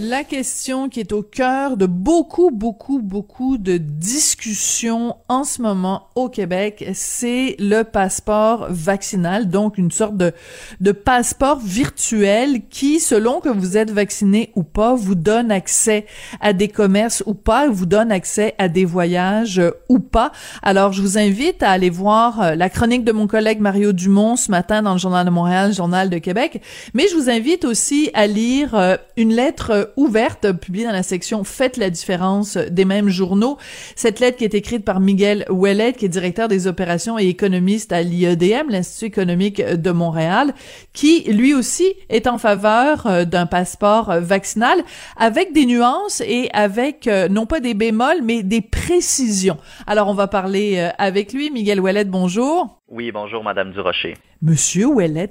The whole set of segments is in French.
La question qui est au cœur de beaucoup, beaucoup, beaucoup de discussions en ce moment au Québec, c'est le passeport vaccinal, donc une sorte de, de passeport virtuel qui, selon que vous êtes vacciné ou pas, vous donne accès à des commerces ou pas, vous donne accès à des voyages ou pas. Alors, je vous invite à aller voir euh, la chronique de mon collègue Mario Dumont ce matin dans le Journal de Montréal, Journal de Québec, mais je vous invite aussi à lire euh, une lettre ouverte, publiée dans la section Faites la différence des mêmes journaux. Cette lettre qui est écrite par Miguel Ouellet, qui est directeur des opérations et économiste à l'IEDM, l'Institut économique de Montréal, qui lui aussi est en faveur euh, d'un passeport vaccinal avec des nuances et avec euh, non pas des bémols, mais des précisions. Alors on va parler euh, avec lui. Miguel Ouellet, bonjour. Oui, bonjour, Madame Durocher. Monsieur Ouellet,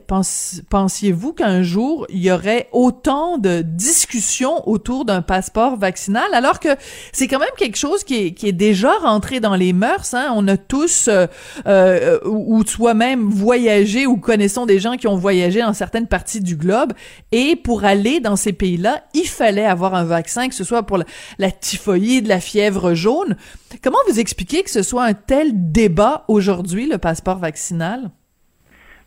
pensiez-vous qu'un jour, il y aurait autant de discussions autour d'un passeport vaccinal, alors que c'est quand même quelque chose qui est, qui est déjà rentré dans les mœurs. Hein? On a tous, euh, euh, ou, soi-même, voyagé ou connaissons des gens qui ont voyagé dans certaines parties du globe, et pour aller dans ces pays-là, il fallait avoir un vaccin, que ce soit pour la, la typhoïde, la fièvre jaune. Comment vous expliquez que ce soit un tel débat aujourd'hui, le passeport vaccinal?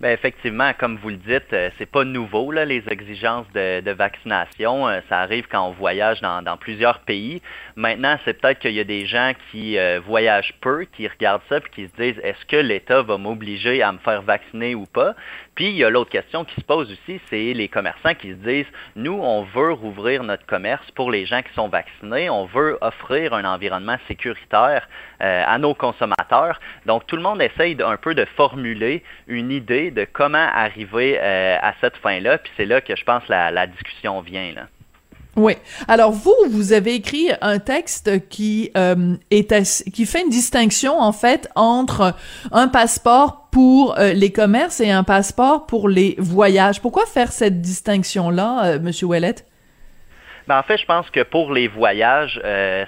Ben effectivement, comme vous le dites, euh, c'est pas nouveau là, les exigences de, vaccination. Euh, ça arrive quand on voyage dans, plusieurs pays. Maintenant, c'est peut-être qu'il y a des gens qui euh, voyagent peu, qui regardent ça puis qui se disent est-ce que l'État va m'obliger à me faire vacciner ou pas? Puis il y a l'autre question qui se pose aussi, c'est les commerçants qui se disent nous, on veut rouvrir notre commerce pour les gens qui sont vaccinés, on veut offrir un environnement sécuritaire à nos consommateurs. Donc tout le monde essaye un peu de formuler une idée de comment arriver euh, à cette fin-là. Puis c'est là que je pense la, la discussion vient. Oui. Alors vous, vous avez écrit un texte qui euh, est qui fait une distinction en fait entre un passeport pour euh, les commerces et un passeport pour les voyages. Pourquoi faire cette distinction-là, euh, Monsieur Ouellet? Ben, en fait, je pense que pour les voyages,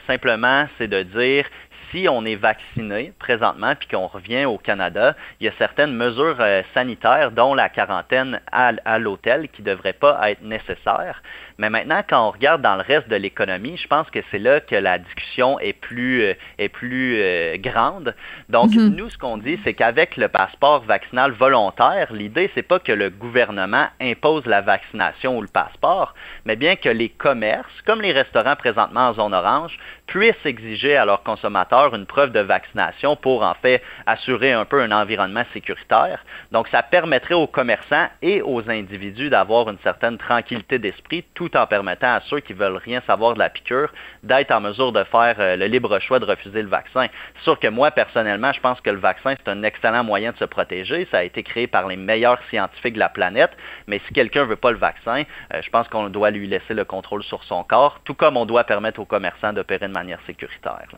simplement, c'est de dire si on est vacciné présentement puis qu'on revient au Canada, il y a certaines mesures euh, sanitaires, dont la quarantaine à, à l'hôtel, qui ne devraient pas être nécessaires. Mais maintenant, quand on regarde dans le reste de l'économie, je pense que c'est là que la discussion est plus, euh, est plus euh, grande. Donc, mhm. nous, ce qu'on dit, c'est qu'avec le passeport vaccinal volontaire, l'idée, c'est pas que le gouvernement impose la vaccination ou le passeport, mais bien que les commerces, comme les restaurants présentement en zone orange, puissent exiger à leurs consommateurs une preuve de vaccination pour en fait assurer un peu un environnement sécuritaire. Donc ça permettrait aux commerçants et aux individus d'avoir une certaine tranquillité d'esprit tout en permettant à ceux qui veulent rien savoir de la piqûre d'être en mesure de faire euh, le libre choix de refuser le vaccin. C'est sûr que moi personnellement, je pense que le vaccin c'est un excellent moyen de se protéger, ça a été créé par les meilleurs scientifiques de la planète, mais si quelqu'un veut pas le vaccin, euh, je pense qu'on doit lui laisser le contrôle sur son corps, tout comme on doit permettre aux commerçants d'opérer de manière sécuritaire.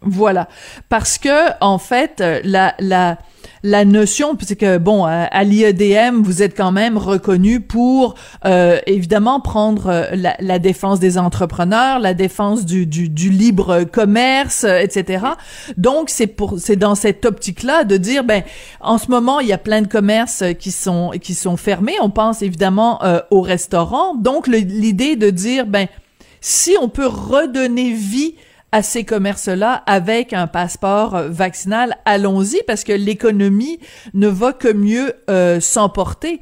Voilà, parce que en fait, euh, la la la notion, c'est que bon, à, l'IEDM, vous êtes quand même reconnu pour euh, évidemment prendre euh, la, la, défense des entrepreneurs, la défense du, du, du libre commerce, etc. Donc c'est pour c'est dans cette optique-là de dire ben en ce moment il y a plein de commerces qui sont qui sont fermés. On pense évidemment aux restaurants. Donc l'idée de dire ben si on peut redonner vie à ces commerces-là avec un passeport vaccinal, allons-y parce que l'économie ne va que mieux euh, s'emporter.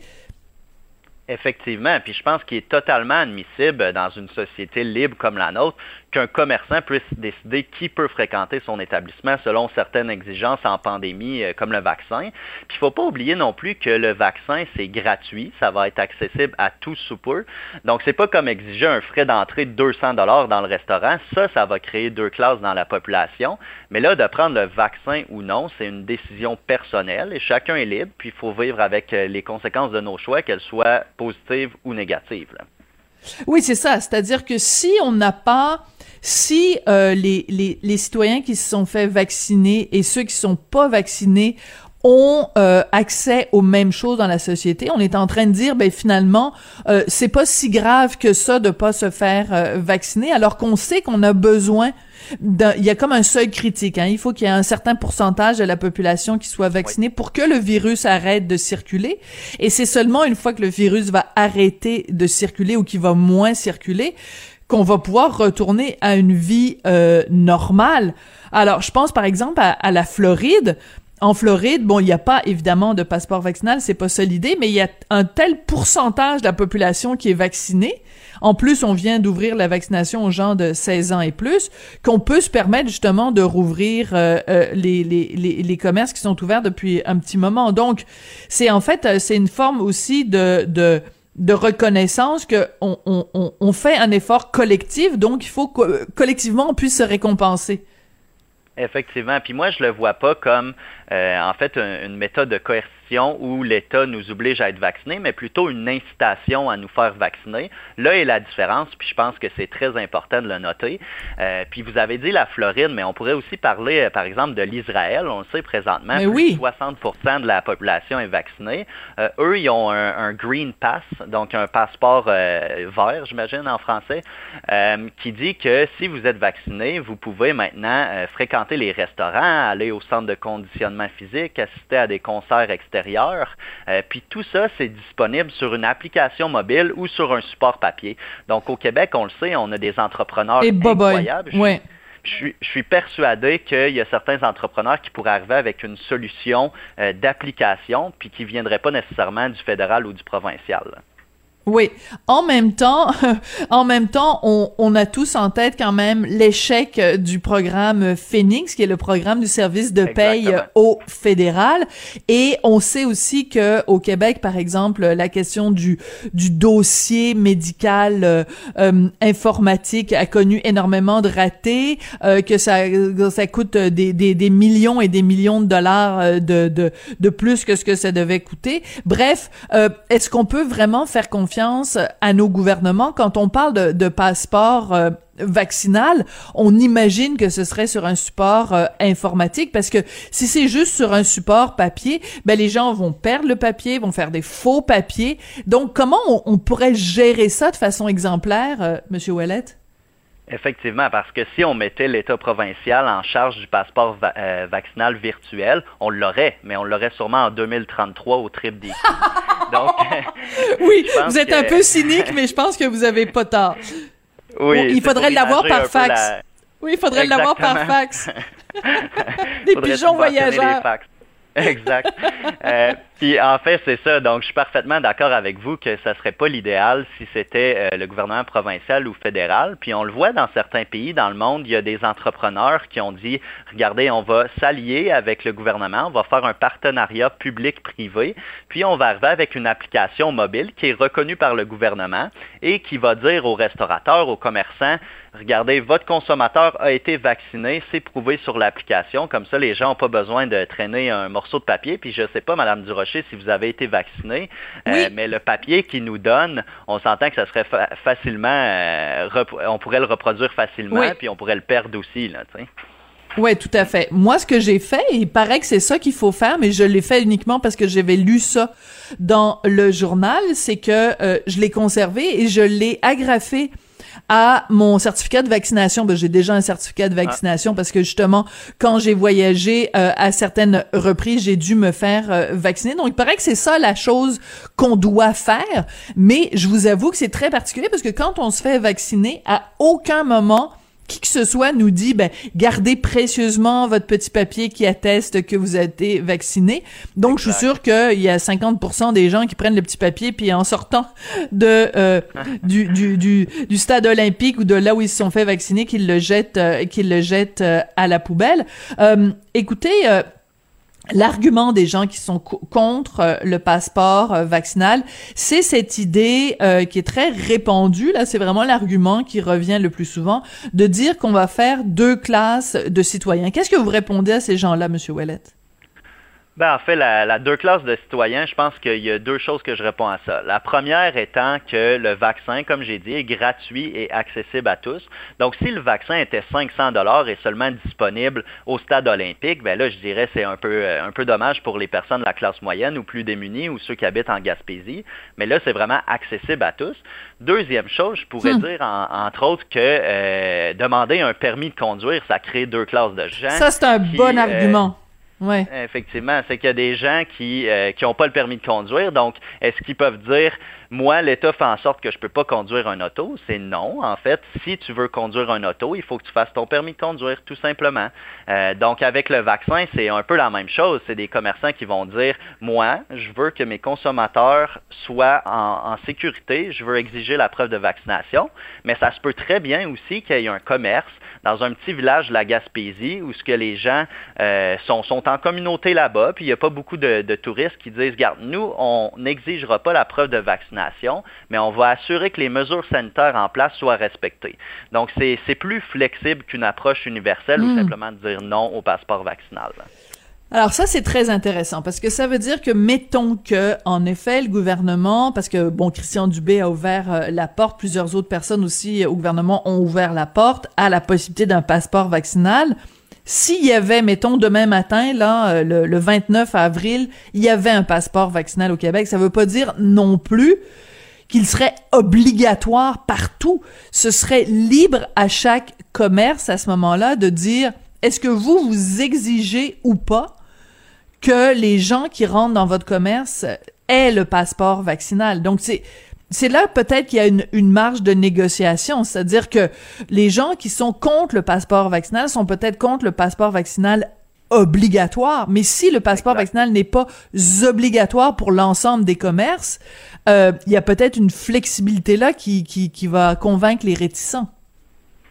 Effectivement, puis je pense qu'il est totalement admissible dans une société libre comme la nôtre qu'un commerçant puisse décider qui peut fréquenter son établissement selon certaines exigences en pandémie, euh, comme le vaccin. Puis il faut pas oublier non plus que le vaccin, c'est gratuit, ça va être accessible à tous sous peu. Donc, c'est pas comme exiger un frais d'entrée de 200 dollars dans le restaurant. Ça, ça va créer deux classes dans la population. Mais là, de prendre le vaccin ou non, c'est une décision personnelle et chacun est libre. Puis il faut vivre avec euh, les conséquences de nos choix, qu'elles soient positives ou négatives. Oui, c'est ça. C'est-à-dire que si on n'a pas, si euh, les, les, les, citoyens qui se sont fait vacciner et ceux qui sont pas vaccinés ont euh, accès aux mêmes choses dans la société, on est en train de dire, ben finalement, euh, c'est pas si grave que ça de pas se faire euh, vacciner, alors qu'on sait qu'on a besoin il y a comme un seuil critique. Hein. Il faut qu'il y ait un certain pourcentage de la population qui soit vaccinée pour que le virus arrête de circuler. Et c'est seulement une fois que le virus va arrêter de circuler ou qu'il va moins circuler qu'on va pouvoir retourner à une vie euh, normale. Alors, je pense par exemple à la Floride en Floride, bon, il n'y a pas évidemment de passeport vaccinal, c'est pas ça l'idée, mais il y a un tel pourcentage de la population qui est vaccinée. En plus, on vient d'ouvrir la vaccination aux gens de 16 ans et plus, qu'on peut se permettre justement de rouvrir euh, euh, les, les, les, les, commerces qui sont ouverts depuis un petit moment. Donc, c'est en fait, euh, c'est une forme aussi de, de de reconnaissance que on, on, fait un effort collectif, donc il faut que collectivement on puisse se récompenser. Effectivement. Puis moi, je le vois pas comme euh, en fait une méthode de coercition où l'État nous oblige à être vaccinés, mais plutôt une incitation à nous faire vacciner. Là est la différence, puis je pense que c'est très important de le noter. Euh, puis vous avez dit la Floride, mais on pourrait aussi parler, euh, par exemple, de l'Israël. On le sait présentement, plus oui. de 60% de la population est vaccinée. Euh, eux, ils ont un, un, Green Pass, donc un passeport euh, vert, j'imagine en français, qui dit que si vous êtes vacciné, vous pouvez maintenant fréquenter les restaurants, aller au centre de conditionnement physique, assister à des concerts, etc euh, puis tout ça, c'est disponible sur une application mobile ou sur un support papier. Donc au Québec, on le sait, on a des entrepreneurs Et incroyables. Je, suis, je suis, persuadé qu'il y a certains entrepreneurs qui pourraient arriver avec une solution euh, d'application, puis qui ne viendraient pas nécessairement du fédéral ou du provincial. Oui. En même temps, en même temps, on, on, a tous en tête quand même l'échec du programme Phoenix, qui est le programme du service de paye au fédéral. Et on sait aussi que au Québec, par exemple, la question du du dossier médical euh, euh informatique a connu énormément de ratés, euh, que ça ça coûte des, des, des, millions et des millions de dollars euh, de, de, de plus que ce que ça devait coûter. Bref, est-ce qu'on peut vraiment faire confiance à nos gouvernements. Quand on parle de, passeport euh, vaccinal, on imagine que ce serait sur un support euh, informatique parce que si c'est juste sur un support papier, ben les gens vont perdre le papier, vont faire des faux papiers. Donc comment on, pourrait gérer ça de façon exemplaire, euh, Monsieur Ouellette? Effectivement, parce que si on mettait l'État provincial en charge du passeport euh, vaccinal virtuel, on l'aurait, mais on l'aurait sûrement en 2033 au trip des Donc, oui, vous êtes un peu cynique, mais je pense que vous avez pas tort. Oui, il faudrait l'avoir par fax. Oui, il faudrait l'avoir par fax. des pigeons voyageurs. Exact. euh, en fait, c'est ça. Donc, je suis parfaitement d'accord avec vous que ça serait pas l'idéal si c'était euh, le gouvernement provincial ou fédéral. Puis on le voit dans certains pays dans le monde, il y a des entrepreneurs qui ont dit, regardez, on va s'allier avec le gouvernement, on va faire un partenariat public-privé, puis on va arriver avec une application mobile qui est reconnue par le gouvernement et qui va dire aux restaurateurs, aux commerçants, regardez, votre consommateur a été vacciné, c'est prouvé sur l'application. Comme ça, les gens n'ont pas besoin de traîner un morceau de papier. Puis je sais pas, Madame Durocher, si vous avez été vacciné, euh, mais le papier qu'il nous donne, on s'entend que ça serait facilement, euh, on pourrait le reproduire facilement, puis on pourrait le perdre aussi, là, tu sais. Oui, tout à fait. Moi, ce que j'ai fait, il paraît que c'est ça qu'il faut faire, mais je l'ai fait uniquement parce que j'avais lu ça dans le journal, c'est que euh, je l'ai conservé et je l'ai agrafé à mon certificat de vaccination. Ben, j'ai déjà un certificat de ah. vaccination parce que justement, quand j'ai voyagé euh, à certaines reprises, j'ai dû me faire euh, vacciner. Donc, il paraît que c'est ça la chose qu'on doit faire. Mais je vous avoue que c'est très particulier parce que quand on se fait vacciner, à aucun moment qui que ce soit nous dit, ben, gardez précieusement votre petit papier qui atteste que vous avez été vacciné. Donc, je suis sûr qu'il y a 50% des gens qui prennent le petit papier puis en sortant de euh, du, du, du, du, stade olympique ou de là où ils se sont fait vacciner, qu'ils le jettent, euh, qu'ils le jettent euh, à la poubelle. écoutez, L'argument des gens qui sont contre euh, le passeport euh, vaccinal, c'est cette idée euh, qui est très répandue, là c'est vraiment l'argument qui revient le plus souvent, de dire qu'on va faire deux classes de citoyens. Qu'est-ce que vous répondez à ces gens-là, Monsieur Ouellette? Ben, en fait, la, deux classes de citoyens, je pense qu'il y a deux choses que je réponds à ça. La première étant que le vaccin, comme j'ai dit, est gratuit et accessible à tous. Donc, si le vaccin était 500 dollars et seulement disponible au stade olympique, ben là, je dirais c'est un peu euh, un peu dommage pour les personnes de la classe moyenne ou plus démunies ou ceux qui habitent en Gaspésie. Mais là, c'est vraiment accessible à tous. Deuxième chose, je pourrais hmm. dire entre autres que euh, demander un permis de conduire, ça crée deux classes de gens. Ça, c'est un bon euh, argument. Ouais. Effectivement, c'est qu'il y a des gens qui n'ont pas le permis de conduire. Donc, est-ce qu'ils peuvent dire moi, l'État fait en sorte que je ne peux pas conduire un auto? C'est non. En fait, si tu veux conduire un auto, il faut que tu fasses ton permis de conduire, tout simplement. Euh, donc, avec le vaccin, c'est un peu la même chose. C'est des commerçants qui vont dire, moi, je veux que mes consommateurs soient en, sécurité. Je veux exiger la preuve de vaccination. Mais ça se peut très bien aussi qu'il y ait un commerce dans un petit village de la Gaspésie où ce que les gens euh, sont en communauté là-bas, puis il n'y a pas beaucoup de, de touristes qui disent, regarde, nous, on n'exigera pas la preuve de vaccination mais on va assurer que les mesures sanitaires en place soient respectées. Donc, c'est plus flexible qu'une approche universelle ou hmm. simplement de dire non au passeport vaccinal. Alors ça c'est très intéressant parce que ça veut dire que mettons que en effet le gouvernement parce que bon Christian Dubé a ouvert euh, la porte plusieurs autres personnes aussi au gouvernement ont ouvert la porte à la possibilité d'un passeport vaccinal s'il y avait, mettons, demain matin, là, euh, le, 29 avril, il y avait un passeport vaccinal au Québec, ça veut pas dire non plus qu'il serait obligatoire partout. Ce serait libre à chaque commerce à ce moment-là de dire est-ce que vous vous exigez ou pas que les gens qui rentrent dans votre commerce aient le passeport vaccinal? Donc c'est c'est là peut-être qu'il y a une, une, marge de négociation, c'est-à-dire que les gens qui sont contre le passeport vaccinal sont peut-être contre le passeport vaccinal obligatoire, mais si le passeport vaccinal n'est pas obligatoire pour l'ensemble des commerces, euh, il y a peut-être une flexibilité là qui, qui, qui va convaincre les réticents.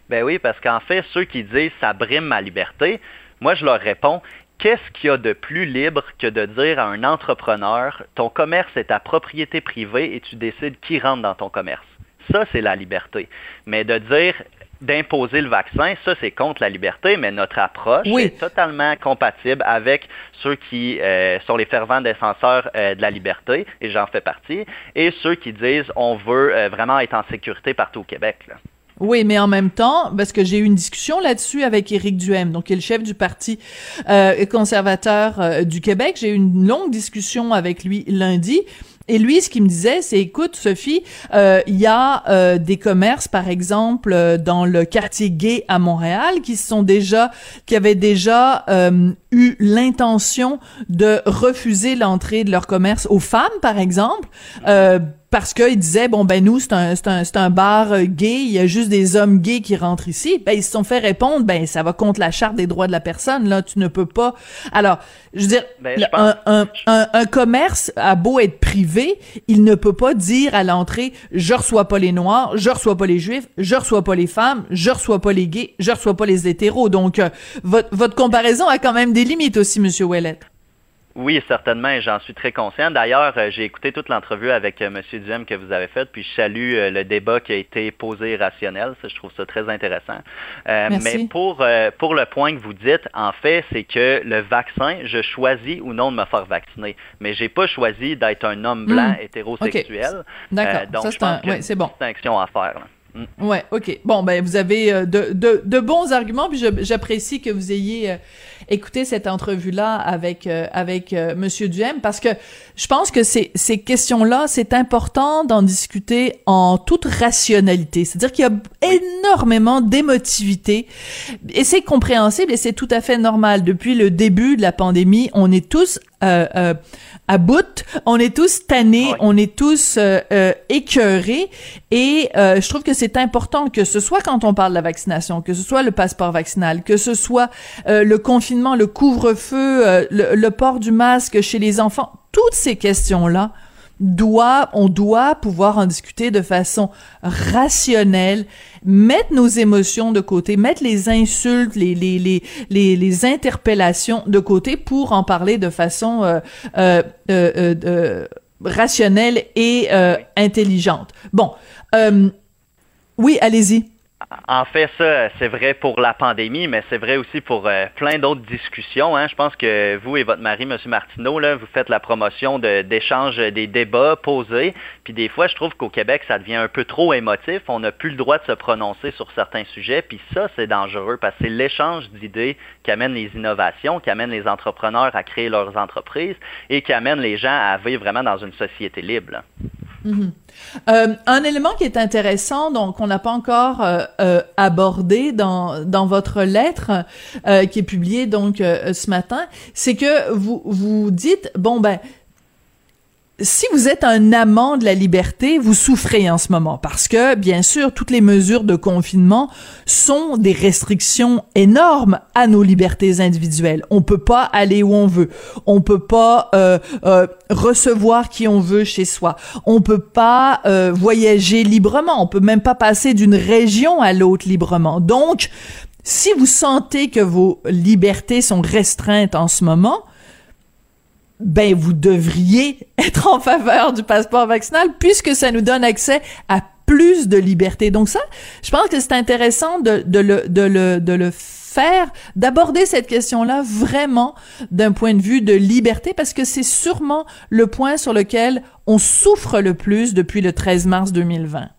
Ben oui, parce qu'en fait, ceux qui disent ça brime ma liberté, moi je leur réponds, Qu'est-ce qu'il y a de plus libre que de dire à un entrepreneur, ton commerce est ta propriété privée et tu décides qui rentre dans ton commerce? Ça, c'est la liberté. Mais de dire d'imposer le vaccin, ça c'est contre la liberté, mais notre approche est totalement compatible avec ceux qui euh, sont les fervents défenseurs euh, de la liberté, et j'en fais partie, et ceux qui disent on veut euh, vraiment être en sécurité partout au Québec. Là. Oui, mais en même temps, parce que j'ai eu une discussion là-dessus avec Éric Duhem, donc qui est le chef du parti euh, conservateur euh, du Québec. J'ai eu une longue discussion avec lui lundi. Et lui, ce qu'il me disait, c'est, écoute, Sophie, euh, il y a des commerces, par exemple, dans le quartier gay à Montréal, qui sont déjà, qui avaient déjà eu l'intention de refuser l'entrée de leur commerce aux femmes, par exemple parce qu'ils disaient bon ben nous c'est un c'est un c'est un bar euh, gay, il y a juste des hommes gays qui rentrent ici. Ben ils se sont fait répondre ben ça va contre la charte des droits de la personne là, tu ne peux pas. Alors, je veux dire ben, un, un, un, commerce a beau être privé, il ne peut pas dire à l'entrée je reçois pas les noirs, je reçois pas les juifs, je reçois pas les femmes, je reçois pas les gays, je reçois pas les hétéros. Donc euh, votre comparaison a quand même des limites aussi monsieur Ouellet. Oui, certainement, et j'en suis très conscient. D'ailleurs, euh, j'ai écouté toute l'entrevue avec euh, M. Duhem que vous avez faite, puis je salue euh, le débat qui a été posé rationnel. Ça, je trouve ça très intéressant. mais pour, pour le point que vous dites, en fait, c'est que le vaccin, je choisis ou non de me faire vacciner. Mais j'ai pas choisi d'être un homme blanc hmm. hétérosexuel. D'accord. donc, c'est un... ouais, bon. distinction à faire. Hmm. Ouais, ok. Bon, ben vous avez de, de, de, bons arguments, puis j'apprécie que vous ayez écouter cette entrevue-là avec euh, avec euh, Monsieur Duhem parce que je pense que ces ces questions-là, c'est important d'en discuter en toute rationalité. C'est-à-dire qu'il y a énormément d'émotivité et c'est compréhensible et c'est tout à fait normal. Depuis le début de la pandémie, on est tous à bout, on est tous tannés, on est tous écœurés, et je trouve que c'est important que ce soit quand on parle de la vaccination, que ce soit le passeport vaccinal, que ce soit le confinement, le couvre-feu, le, le port du masque chez les enfants, toutes ces questions-là doit, on doit pouvoir en discuter de façon rationnelle, mettre nos émotions de côté, mettre les insultes, les, les, les, les, les interpellations de côté pour en parler de façon euh, euh, euh, euh rationnelle et intelligente. Bon, oui, allez-y. En fait, ça, c'est vrai pour la pandémie, mais c'est vrai aussi pour euh, plein d'autres discussions. Hein. Je pense que vous et votre mari, M. Martineau, vous faites la promotion d'échanges, des débats posés. Puis des fois, je trouve qu'au Québec, ça devient un peu trop émotif. On n'a plus le droit de se prononcer sur certains sujets. Puis ça, c'est dangereux parce que c'est l'échange d'idées qui amène les innovations, qui amène les entrepreneurs à créer leurs entreprises et qui amène les gens à vivre vraiment dans une société libre. Mhm. Euh, un élément qui est intéressant, donc qu'on n'a pas encore euh, euh, abordé dans dans votre lettre qui est publiée donc ce matin, c'est que vous vous dites bon ben si vous êtes un amant de la liberté, vous souffrez en ce moment parce que, bien sûr, toutes les mesures de confinement sont des restrictions énormes à nos libertés individuelles. On peut pas aller où on veut. On peut pas euh, euh, recevoir qui on veut chez soi. On peut pas euh, voyager librement. On peut même pas passer d'une région à l'autre librement. Donc, si vous sentez que vos libertés sont restreintes en ce moment, ben vous devriez être en faveur du passeport vaccinal puisque ça nous donne accès à plus de liberté. Donc ça, je pense que c'est intéressant de, le, de, le, de le faire, d'aborder cette question-là vraiment d'un point de vue de liberté parce que c'est sûrement le point sur lequel on souffre le plus depuis le 13 mars 2020.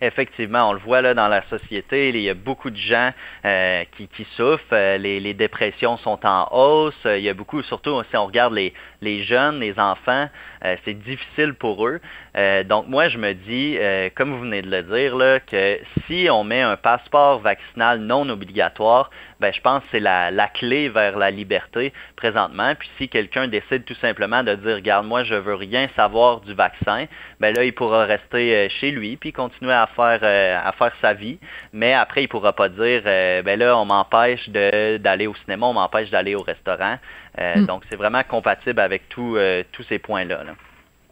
Effectivement, on le voit là dans la société, il y a beaucoup de gens euh, qui, souffrent, euh, les, les, dépressions sont en hausse, il y a beaucoup, surtout si on regarde les, les jeunes, les enfants, euh, c'est difficile pour eux. Euh, donc moi, je me dis, euh, comme vous venez de le dire, que si on met un passeport vaccinal non obligatoire, ben, je pense que c'est la, clé vers la liberté présentement. Puis si quelqu'un décide tout simplement de dire, regarde, moi, je veux rien savoir du vaccin, ben là, il pourra rester chez lui puis continuer à faire à faire sa vie. Mais après, il pourra pas dire, ben là, on m'empêche d'aller au cinéma, on m'empêche d'aller au restaurant. Hmm. Donc, c'est vraiment compatible avec tout, tous ces points-là. là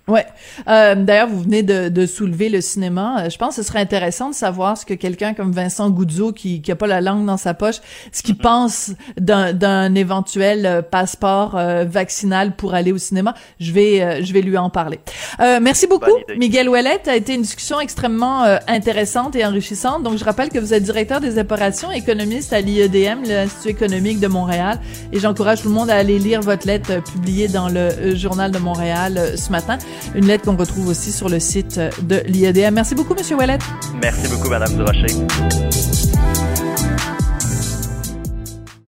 Ouais. Euh, D'ailleurs, vous venez de, de, soulever le cinéma. Euh, je pense que ce serait intéressant de savoir ce que quelqu'un comme Vincent Goudzo, qui qui a pas la langue dans sa poche, ce qu'il pense d'un éventuel euh, passeport euh, vaccinal pour aller au cinéma. Je vais je vais lui en parler. merci beaucoup, Miguel Ouellet. A été une discussion extrêmement intéressante et enrichissante. Donc, je rappelle que vous êtes directeur des opérations économistes à l'IEDM, l'Institut économique de Montréal, et j'encourage tout le monde à aller lire votre lettre publiée dans le Journal de Montréal ce matin. Une lettre qu'on retrouve aussi sur le site de l'IADM. Merci beaucoup, Monsieur Ouellet. Merci beaucoup, Madame Durocher.